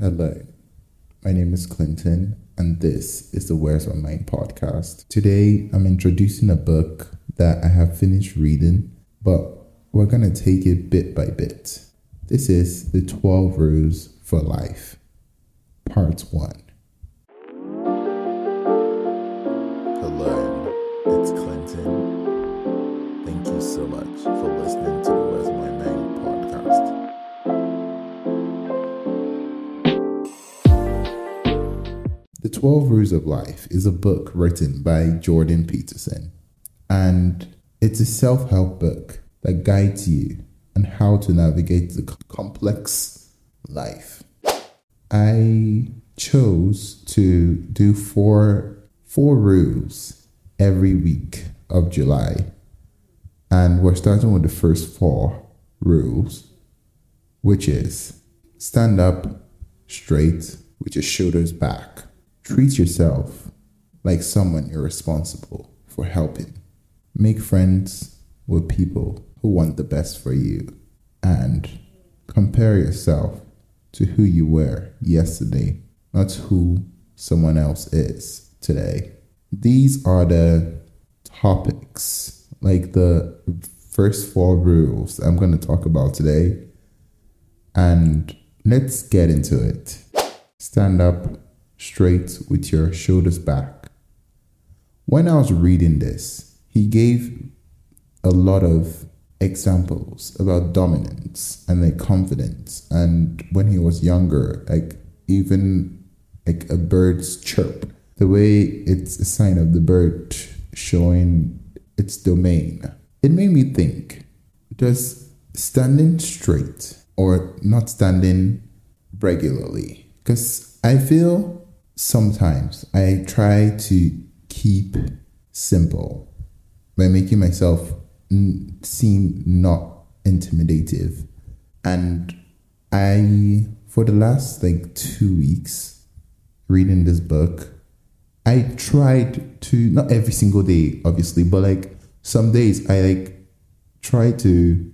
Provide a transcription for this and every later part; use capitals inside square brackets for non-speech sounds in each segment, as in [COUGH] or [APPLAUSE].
Hello, my name is Clinton, and this is the Where's My Mind podcast. Today, I'm introducing a book that I have finished reading, but we're going to take it bit by bit. This is The 12 Rules for Life, Part 1. 12 Rules of Life is a book written by Jordan Peterson, and it's a self help book that guides you on how to navigate the complex life. I chose to do four, four rules every week of July, and we're starting with the first four rules, which is stand up straight with your shoulders back. Treat yourself like someone you're responsible for helping. Make friends with people who want the best for you. And compare yourself to who you were yesterday, not who someone else is today. These are the topics, like the first four rules I'm going to talk about today. And let's get into it. Stand up straight with your shoulders back. When I was reading this, he gave a lot of examples about dominance and like confidence. And when he was younger, like even like a bird's chirp, the way it's a sign of the bird showing its domain, it made me think does standing straight or not standing regularly? Because I feel sometimes I try to keep simple by making myself n- seem not intimidative. And I, for the last like two weeks, reading this book, I tried to, not every single day, obviously, but like some days I like try to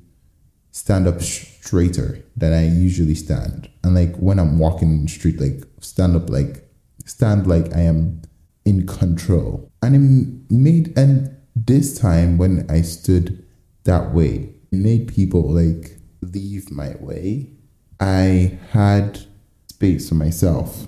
stand up straighter than I usually stand. And like when I'm walking in the street, like stand up like stand like I am in control. And it made and this time when I stood that way, it made people like leave my way. I had space for myself.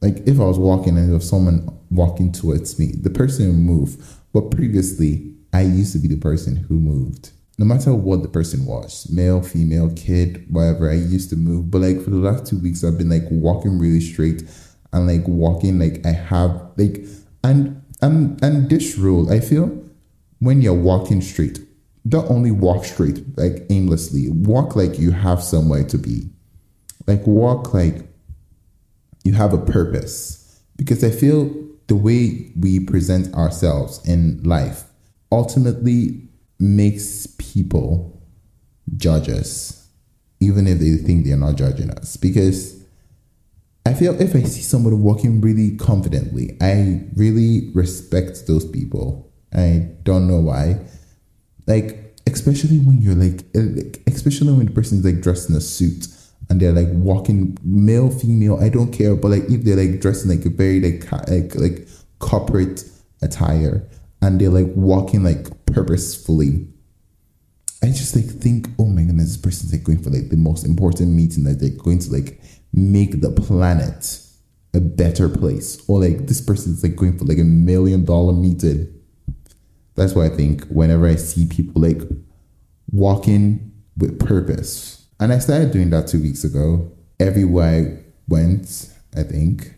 Like if I was walking and there was someone walking towards me, the person would move. But previously, I used to be the person who moved. No matter what the person was, male, female, kid, whatever, I used to move. But like for the last two weeks, I've been like walking really straight and like walking like I have like and and and this rule I feel when you're walking straight, don't only walk straight like aimlessly. Walk like you have somewhere to be. Like walk like you have a purpose. Because I feel the way we present ourselves in life ultimately makes people judge us, even if they think they're not judging us. Because I feel if I see somebody walking really confidently, I really respect those people. I don't know why. Like, especially when you're like, eh, especially when the person is like dressed in a suit and they're like walking male, female, I don't care. But like if they're like dressed in like a very like like like corporate attire and they're like walking like purposefully. I just like think, oh my goodness, this person's like going for like the most important meeting that they're going to like make the planet a better place. Or like this person's like going for like a million dollar meeting. That's why I think whenever I see people like walking with purpose. And I started doing that two weeks ago. Everywhere I went, I think.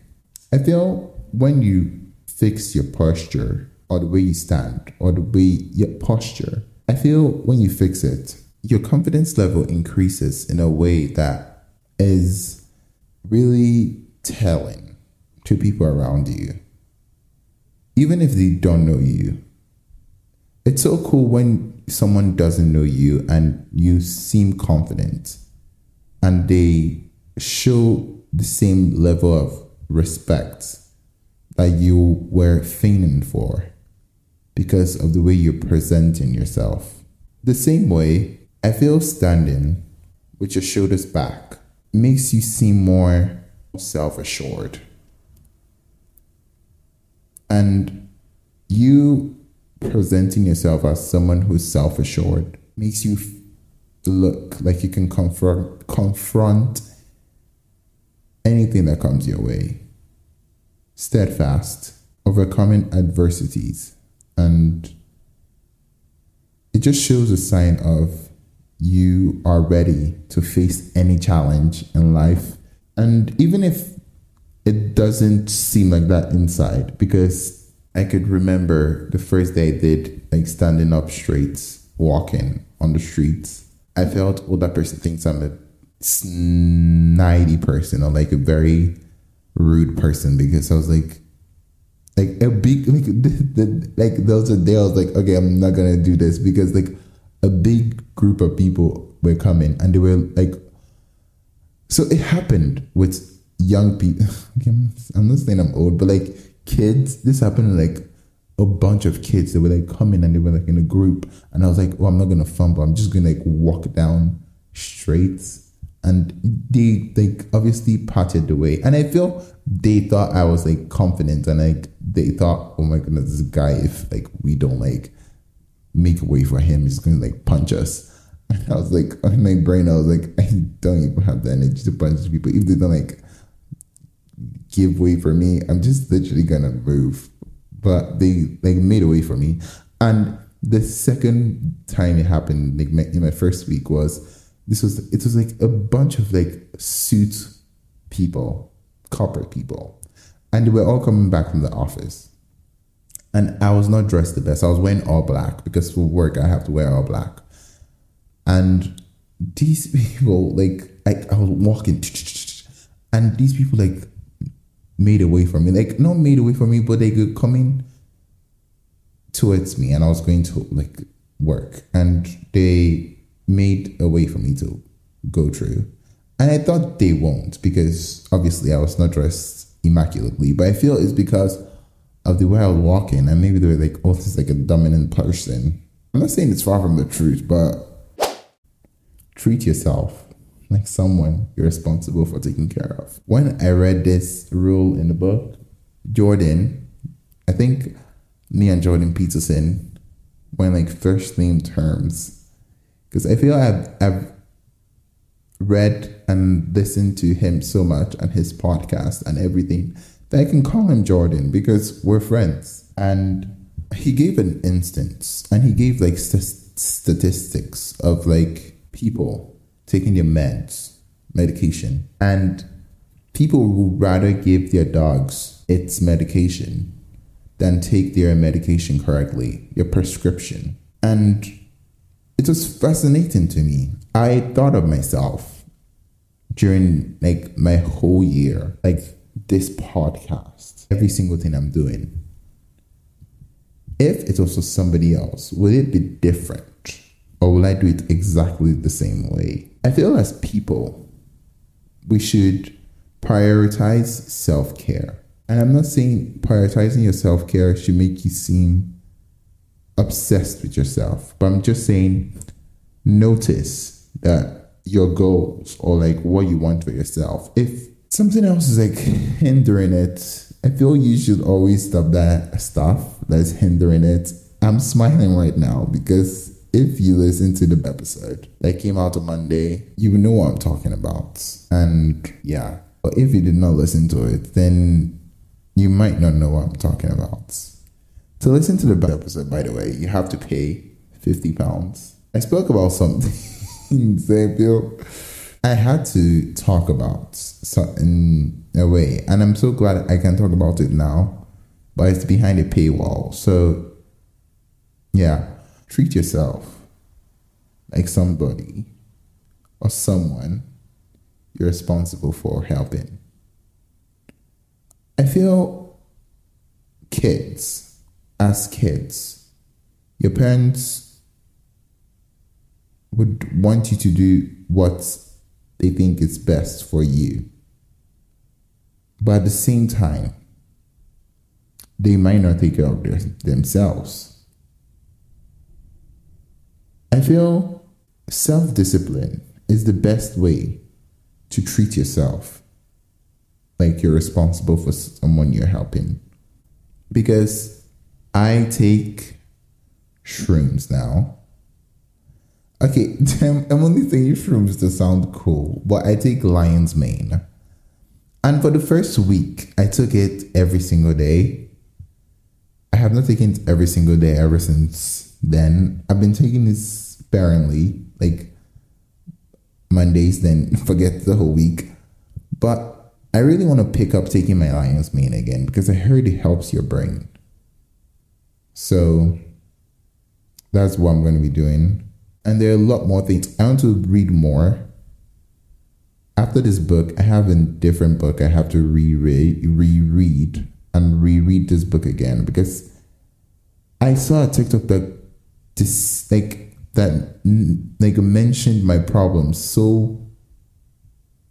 I feel when you fix your posture or the way you stand or the way your posture, I feel when you fix it, your confidence level increases in a way that is really telling to people around you. Even if they don't know you. It's so cool when someone doesn't know you and you seem confident and they show the same level of respect that you were feigning for because of the way you're presenting yourself. The same way, I feel standing with your shoulders back makes you seem more self assured. And you presenting yourself as someone who's self assured makes you look like you can confront, confront anything that comes your way. Steadfast, overcoming adversities, and it just shows a sign of you are ready to face any challenge in life. And even if it doesn't seem like that inside, because I could remember the first day I did like standing up straight, walking on the streets. I felt, oh, that person thinks I'm a snidey person or like a very rude person because I was like, like a big like [LAUGHS] the, the, like there was a I was like, okay, I'm not gonna do this because like a big group of people were coming and they were like so it happened with young people [LAUGHS] i'm not saying i'm old but like kids this happened like a bunch of kids. That were like coming and they were like in a group. And i was like oh i'm not gonna fumble. I'm just gonna like walk down straight and they like obviously parted the way. And i feel they thought i was like confident. And like they thought oh my goodness this guy if like we don't like make way for him. He's going to like punch us. [LAUGHS] And I was like, on my brain, I was like, [LAUGHS] I don't even have the energy to punch people. If they don't like give way for me, I'm just literally gonna move. But they like made a way for me. And the second time it happened, like my, in my first week, was this was it was like a bunch of like suit people, corporate people, and they were all coming back from the office. And I was not dressed the best. I was wearing all black because for work I have to wear all black. And these [LAUGHS] people, like, I, was walking, [TSK] and these people, like, made a way for me. Like, not made a way for me, but they were coming towards me, and I was going to, like, work. And they made a way for me to go through. And I thought they won't because obviously I was not dressed immaculately, but I feel it's because of the way I was walking, and maybe they were like, "Oh, this is like a dominant person." I'm not saying it's far from the truth, but treat yourself like someone you're responsible for taking care of. When I read this rule in the book, Jordan, I think me and Jordan Peterson went like first name terms because I feel I've I've read and listened to him so much and his podcast and everything I can call him Jordan because we're friends. And he gave an instance and he gave like st- statistics of like people taking their meds, medication. And people would rather give their dogs its medication than take their medication correctly, their prescription. And it was fascinating to me. I thought of myself during like my whole year, like this podcast, every single thing I'm doing, if it's also somebody else, will it be different? Or will I do it exactly the same way? I feel as people, we should prioritize self care. And I'm not saying prioritizing your self care should make you seem obsessed with yourself, but I'm just saying notice that your goals or like what you want for yourself, if something else is like hindering it. I feel you should always stop that stuff that's hindering it. I'm smiling right now because if you listen to the episode that came out on Monday, you will know what I'm talking about. And yeah, but if you did not listen to it, then you might not know what I'm talking about. To listen to the episode, by the way, you have to pay 50 pounds. I spoke about something. [LAUGHS] I feel I had to talk about in a way, and I'm so glad I can talk about it now. But it's behind a paywall, so yeah, treat yourself like somebody or someone you're responsible for helping. I feel kids, as kids, your parents would want you to do what they think is best for you. But at the same time, they might not take care of their, themselves. I feel self discipline is the best way to treat yourself. like you're responsible for someone you're helping. Because I take shrooms now. Okay, [LAUGHS] I'm only saying shrooms to sound cool, but I take lion's mane. And for the first week, I took it every single day. I have not taken it every single day ever since then. I've been taking it sparingly, like Mondays, then [LAUGHS] forget the whole week. But I really want to pick up taking my lion's mane again because I heard it helps your brain. So that's what I'm going to be doing. And there are a lot more things. I want to read more. After this book, I have a different book I have to reread, reread and reread this book again because I saw a TikTok that just like that like mentioned my problems so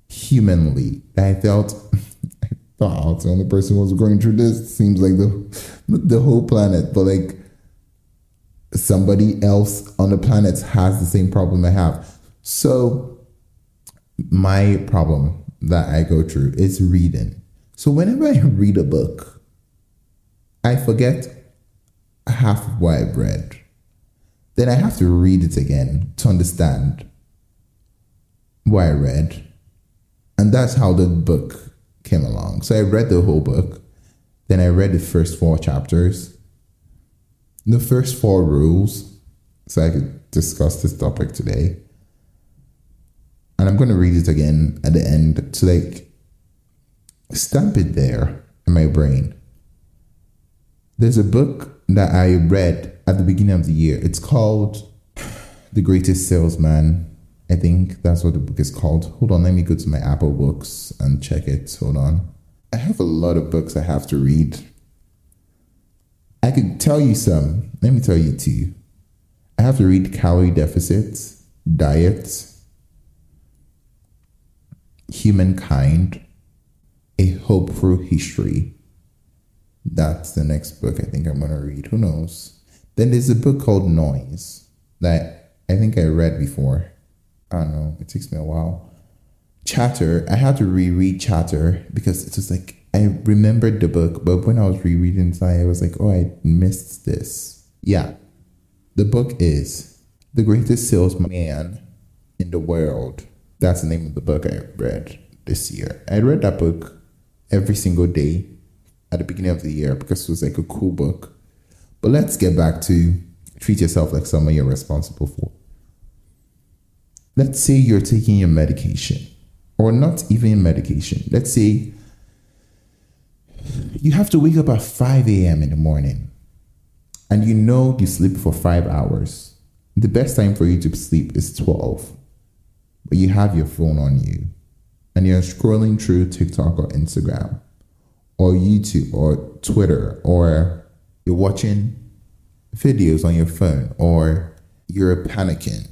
humanly that I felt [LAUGHS] I thought oh, I was the only person who was going through this. Seems like the the whole planet, but like somebody else on the planet has the same problem I have. So my problem that I go through is reading. So whenever I read a book, I forget half of what I've read. Then I have to read it again to understand what I read. And that's how the book came along. So I read the whole book. Then I read the first four chapters. The first four rules, so I could discuss this topic today. And I'm going to read it again at the end to like stamp it there in my brain. There's a book that I read at the beginning of the year. It's called The Greatest Salesman. I think that's what the book is called. Hold on, let me go to my Apple Books and check it. Hold on. I have a lot of books I have to read. I could tell you some. Let me tell you two. I have to read Calorie Deficits, diets, Humankind, A Hopeful History. That's the next book I think I'm to read. Who knows? Then there's a book called Noise that I think I read before. I don't know. It takes me a while. Chatter. I had to reread Chatter because it was like I remembered the book, but when I was rereading it, I was like, oh, I missed this. Yeah. The book is The Greatest Salesman in the World. That's the name of the book I read this year. I read that book every single day at the beginning of the year because it was like a cool book. But let's get back to treat yourself like someone you're responsible for. Let's say you're taking your medication, or not even medication. Let's say you have to wake up at 5 a.m. in the morning and you know you sleep for five hours. The best time for you to sleep is 12, but you have your phone on you and you're scrolling through TikTok or Instagram or YouTube or Twitter or you're watching videos on your phone or you're panicking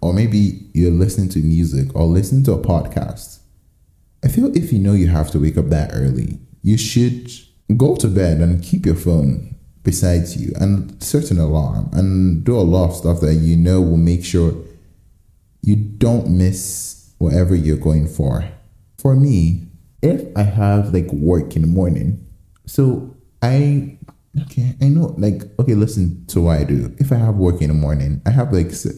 or maybe you're listening to music or listening to a podcast. I feel if you know you have to wake up that early, you should go to bed and keep your phone beside you and set an alarm and do a lot of stuff that you know will make sure you don't miss whatever you're going for. For me, if I have like work in the morning, so I okay, I know like okay, listen to what I do. If I have work in the morning, I have like so,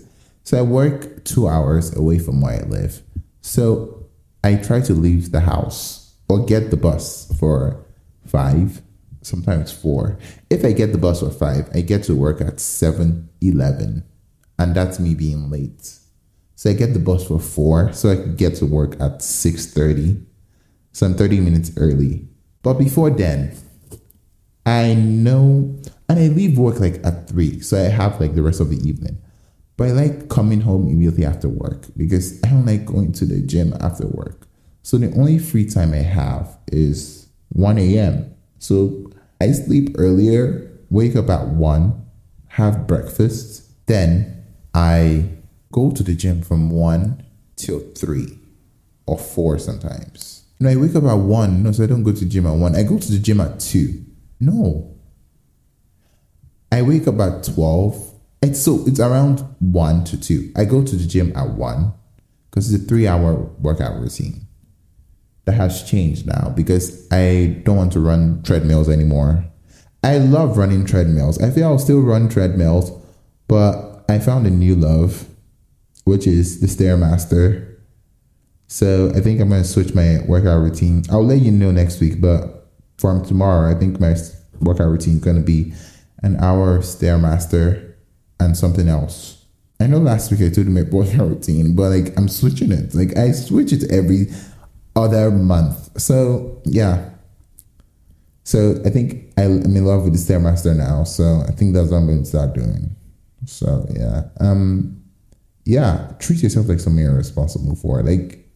so I work two hours away from where I live. So I try to leave the house or get the bus for five, sometimes four. If I get the bus for five, I get to work at seven eleven, and that's me being late. So I get the bus for four, so I can get to work at six thirty. So I'm thirty minutes early. But before then, I know, and I leave work like at three, so I have like the rest of the evening. But I like coming home immediately after work because I don't like going to the gym after work. So the only free time I have is 1 a.m. So I sleep earlier, wake up at 1, have breakfast, then I go to the gym from 1 till 3 or 4 sometimes. No, I wake up at 1. No, so I don't go to gym at 1. I go to the gym at 2. No. I wake up at 12. It's so it's around 1 to 2. I go to the gym at 1 because it's a 3 hour workout routine. That has changed now because I don't want to run treadmills anymore. I love running treadmills. I feel I'll still run treadmills, but I found a new love, which is the Stairmaster. So I think I'm gonna switch my workout routine. I'll let you know next week, but from tomorrow, I think my workout routine is gonna be an hour Stairmaster and something else. I know last week I told you my [LAUGHS] workout routine, but like I'm switching it. Like I switch it every other month. So yeah. So I think I, am in love with the Stairmaster now. So I think that's what I'm going to start doing. So yeah. Um yeah, treat yourself like something you're responsible for. Like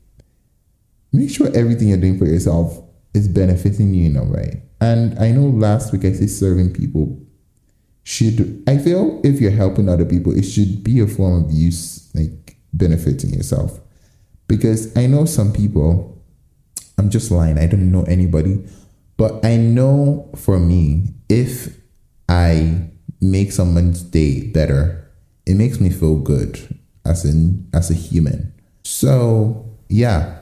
make sure everything you're doing for yourself is benefiting you in a way. And I know last week I said serving people should I feel if you're helping other people, it should be a form of use like benefiting yourself. Because I know some people, I'm just lying, I don't know anybody, but I know for me, if I make someone's day better, it makes me feel good as in as a human. So yeah,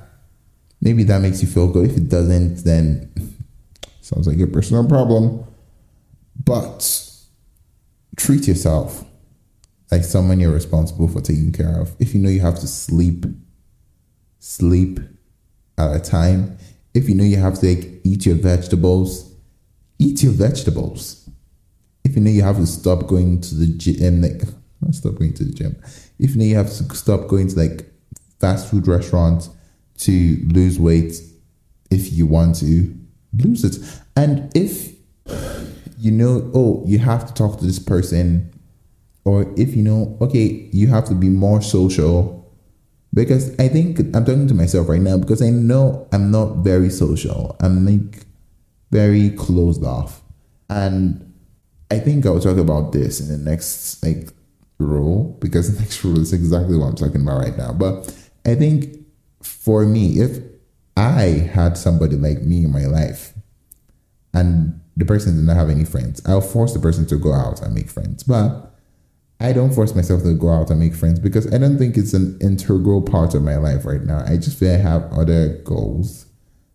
maybe that makes you feel good. If it doesn't, then [LAUGHS] sounds like a personal problem. But treat yourself like someone you're responsible for taking care of. If you know you have to sleep, sleep at a time. If you know you have to eat your vegetables, eat your vegetables. If you know you have to stop going to the gym, um, like [LAUGHS] not stop going to the gym. If you know you have to stop going to like fast food restaurants to lose weight, if you want to lose it, and if you know, oh, you have to talk to this person, or if you know, okay, you have to be more social. Because I think I'm talking to myself right now because I know I'm not very social. I'm like very closed off. And I think I'll talk about this in the next like role because [LAUGHS] the next role is exactly what I'm talking about right now. But I think for me, if I had somebody like me in my life and the person did not have any friends. I'll force the person to go out and make friends. But I don't force myself to go out and make friends because I don't think it's an integral part of my life right now. I just feel I have other goals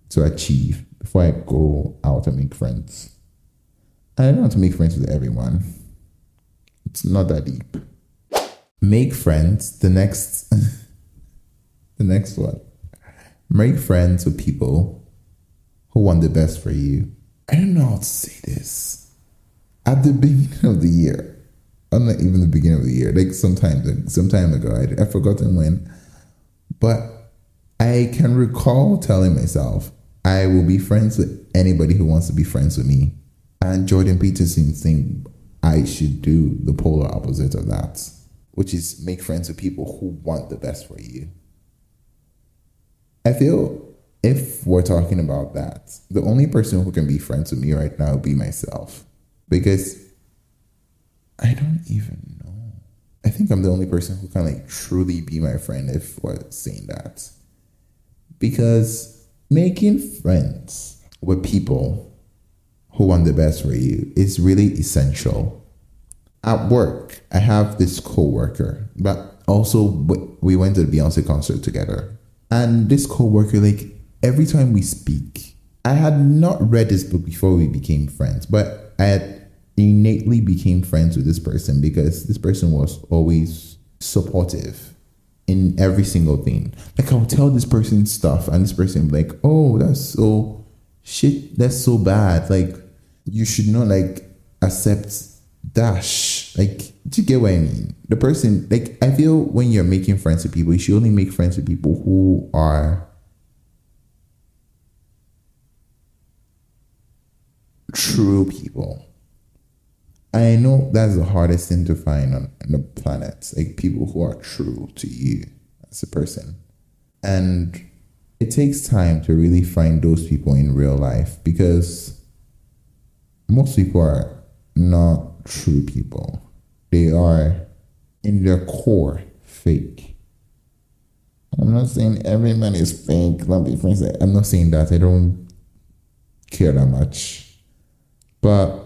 to achieve before I go out and make friends. I don't want to make friends with everyone. It's not that deep. Make friends. The next [LAUGHS] the next one. Make friends with people who want the best for you I don't know how to say this. At the beginning of the year, I'm not even the beginning of the year, like sometime some time ago, I, I've forgotten when, but I can recall telling myself I will be friends with anybody who wants to be friends with me. And Jordan Peterson think I should do the polar opposite of that, which is make friends with people who want the best for you. I feel if we're talking about that, the only person who can be friends with me right now would be myself. Because I don't even know. I think I'm the only person who can like truly be my friend if we're saying that. Because making friends with people who want the best for you is really essential. At work, I have this coworker, but also we went to the Beyonce concert together. And this coworker, like, every time we speak, I had not read this book before we became friends, but I had innately became friends with this person because this person was always supportive in every single thing. Like I'll tell this person stuff and this person like, oh, that's so shit, that's so bad. Like you should not like accept dash. Like, do you get what I mean? The person like I feel when you're making friends with people, you should only make friends with people who are true people. I know that's the hardest thing to find on, on the planet, like people who are true to you as a person. And it takes time to really find those people in real life because most people are not true people. They are, in their core, fake. I'm not saying every man is fake. I'm not saying that. I don't care that much but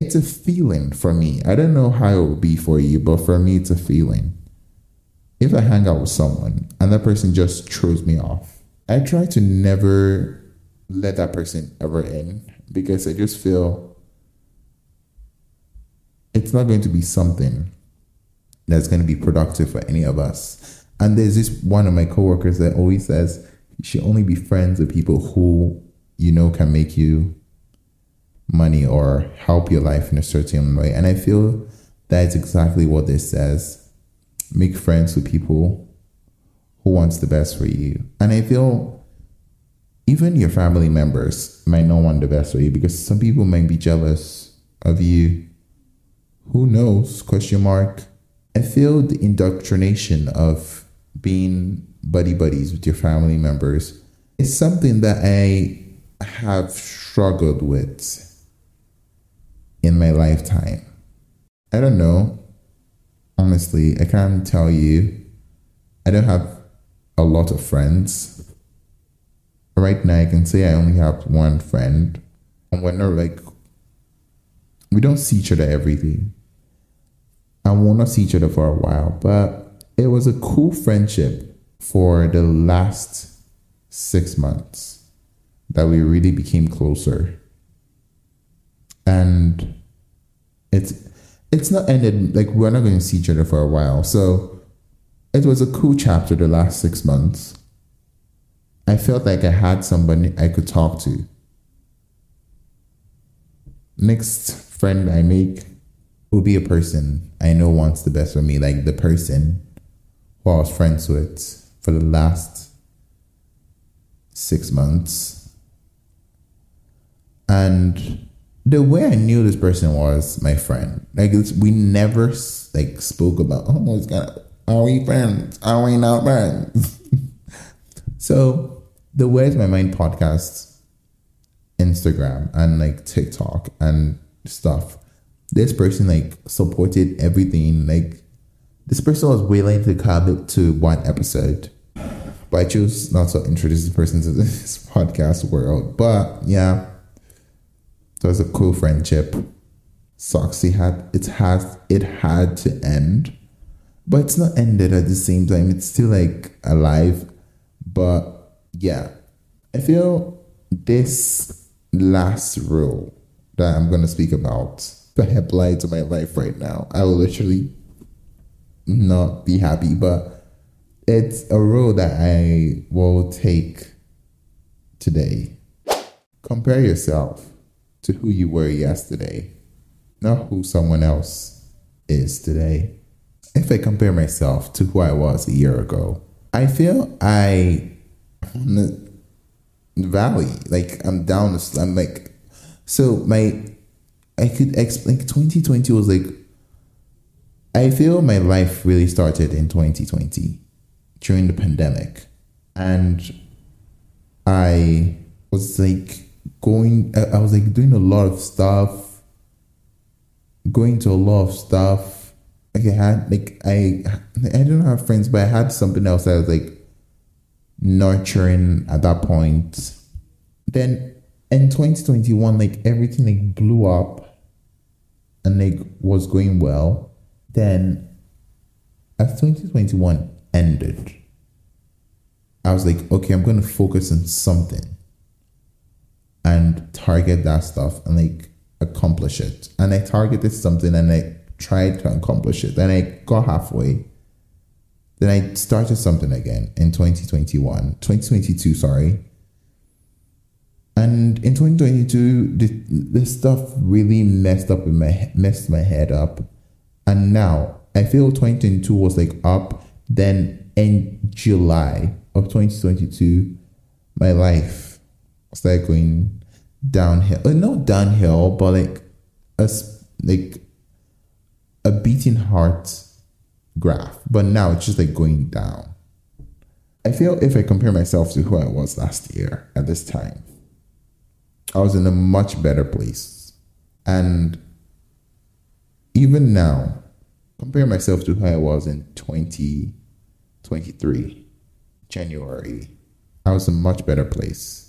it's a feeling for me. I don't know how it would be for you, but for me, it's a feeling. If I hang out with someone and that person just throws me off, I try to never let that person ever in because I just feel it's not going to be something that's going to be productive for any of us. And there's this one of my coworkers that always says you should only be friends with people who you know can make you money or help your life in a certain way. And I feel that's exactly what this says. Make friends with people who wants the best for you. And I feel even your family members might not want the best for you because some people might be jealous of you. Who knows? Question mark. I feel the indoctrination of being buddy buddies with your family members is something that I have struggled with in my lifetime. I don't know. Honestly, I can't tell you. I don't have a lot of friends. Right now, I can say I only have one friend. And we're not like, we don't see each other every day. And we'll not see each other for a while. But it was a cool friendship for the last six months that we really became closer. And it's it's not ended like we're not going to see each other for a while. So it was a cool chapter the last six months. I felt like I had somebody I could talk to. Next friend I make will be a person I know wants the best for me, like the person who I was friends with for the last six months. And the way I knew this person was my friend. Like we never like spoke about oh it's got are we friends? Are we not friends? [LAUGHS] so the Where's My Mind podcast, Instagram and like TikTok and stuff. This person like supported everything. Like this person was willing to commit to one episode. But I chose not to introduce this person to [LAUGHS] this podcast world. But yeah, it was a cool friendship. It had it has it had to end. But it's not ended at the same time. It's still like alive. But yeah. I feel this last rule that I'm gonna speak about that apply to my life right now. I will literally not be happy, but it's a rule that I will take today. Compare yourself to who you were yesterday, not who someone else is today. If I compare myself to who I was a year ago, I feel I in the valley, like I'm down. I'm like, so my, I could explain. 2020 was like, I feel my life really started in 2020 during the pandemic, and I was like going I, I was like doing a lot of stuff going to a lot of stuff. Like i had like i i don't have friends but i had something else that was like nurturing at that point. Then in 2021 like everything like blew up and like was going well. Then as 2021 ended i was like okay i'm to focus on something and target that stuff and like accomplish it. And I targeted something and I tried to accomplish it. Then I got halfway. Then I started something again in 2021, 2022, sorry. And in 2022, this, this stuff really messed up in my messed my head up. And now I feel 2022 was like up. Then in July of 2022, my life started going downhill. Uh, not downhill, but like a like a beating heart graph. But now it's just like going down. I feel if I compare myself to who I was last year at this time, I was in a much better place. And even now, compare myself to who I was in 2023, January, I was in a much better place.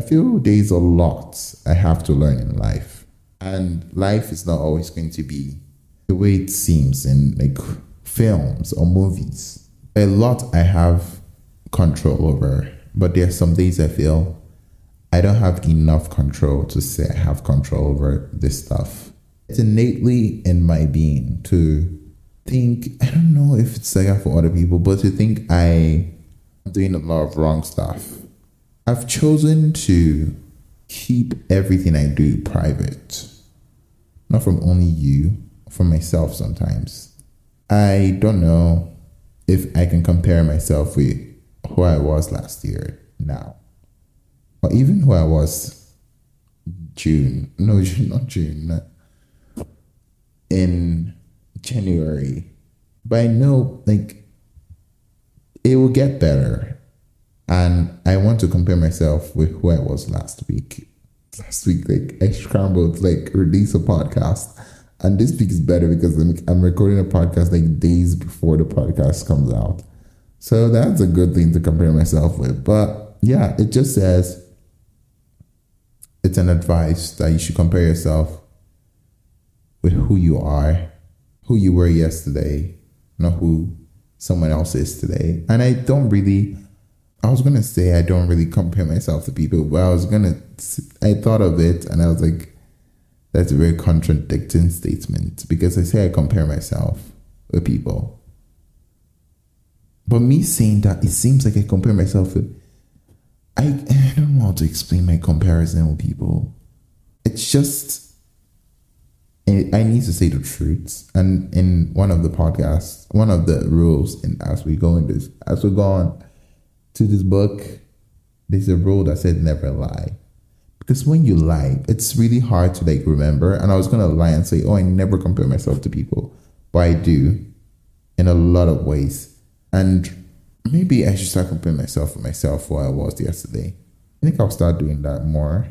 I feel there's a lot I have to learn in life. And life is not always going to be the way it seems in like films or movies. A lot I have control over but there are some days I feel I don't have enough control to say I have control over this stuff. It's innately in my being to think, I don't know if it's like that for other people, but to think I am doing a lot of wrong stuff. I've chosen to keep everything I do private, not from only you, from myself sometimes. I don't know if I can compare myself with who I was last year now, or even who I was June. No, [LAUGHS] not June. In January, but I know like it will get better, and I want to compare myself with who I was last week. Last week, like I scrambled like release a podcast and this week is better because I'm, I'm recording a podcast like days before the podcast comes out. So that's a good thing to compare myself with. But yeah, it just says it's an advice that you should compare yourself with who you are, who you were yesterday, not who someone else is today. And I don't really, I was to say I don't really compare myself to people, but I was to, I thought of it and I was like, that's a very contradicting statement because I say I compare myself with people. But me saying that, it seems like I compare myself with. I, I don't know how to explain my comparison with people. It's just. I need to say the truth. And in one of the podcasts, one of the rules, and as we go in this, as we go on to this book, there's a rule that said never lie. Because when you lie, it's really hard to like remember. And I was gonna lie and say, oh, I never compare myself to people, but I do in a lot of ways. And maybe I should start comparing myself with myself who I was yesterday. I think I'll start doing that more.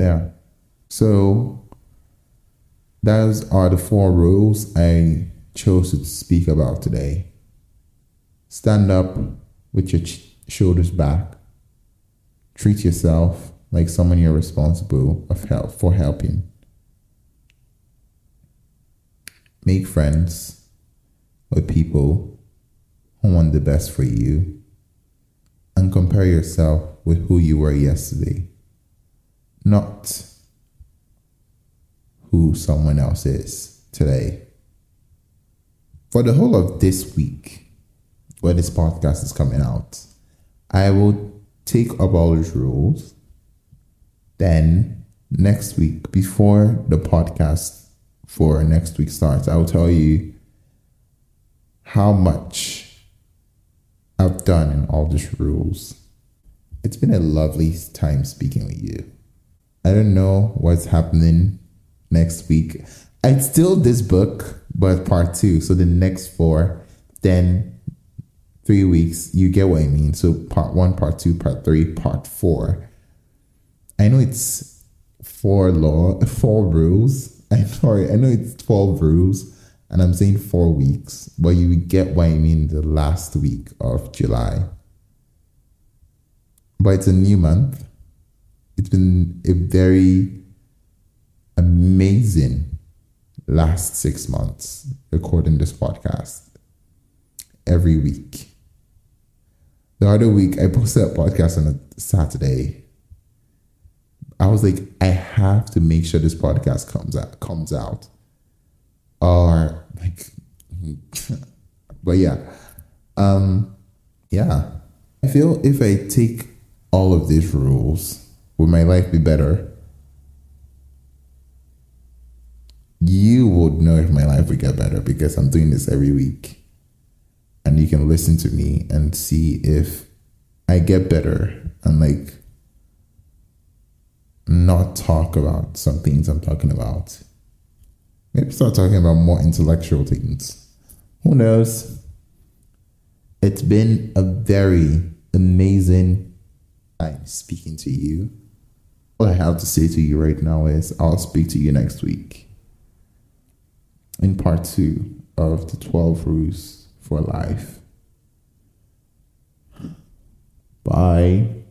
Yeah. So those are the four rules I chose to speak about today. Stand up with your shoulders back. Treat yourself like someone you're responsible of help for helping. Make friends with people who want the best for you and compare yourself with who you were yesterday, not who someone else is today. For the whole of this week, where this podcast is coming out, I will take up all these rules then next week, before the podcast for next week starts, I'll tell you how much I've done in all these rules. It's been a lovely time speaking with you. I don't know what's happening next week. It's still this book, but part two. So the next four, then three weeks, you get what I mean. So part one, part two, part three, part four. I know it's four law, [LAUGHS] four rules. [LAUGHS] I'm sorry, I know it's 12 rules and I'm saying four weeks, but you get what I mean the last week of July. But it's a new month. It's been a very amazing last six months recording this podcast every week. The other week, I posted a podcast on a Saturday I was like, I have to make sure this podcast comes out comes out. Or like [LAUGHS] but yeah. Um yeah. I feel if I take all of these rules, will my life be better? You would know if my life would get better because I'm doing this every week. And you can listen to me and see if I get better and like not talk about some things I'm talking about. Maybe start talking about more intellectual things. Who knows? It's been a very amazing time speaking to you. All I have to say to you right now is I'll speak to you next week in part two of the 12 rules for life. Bye.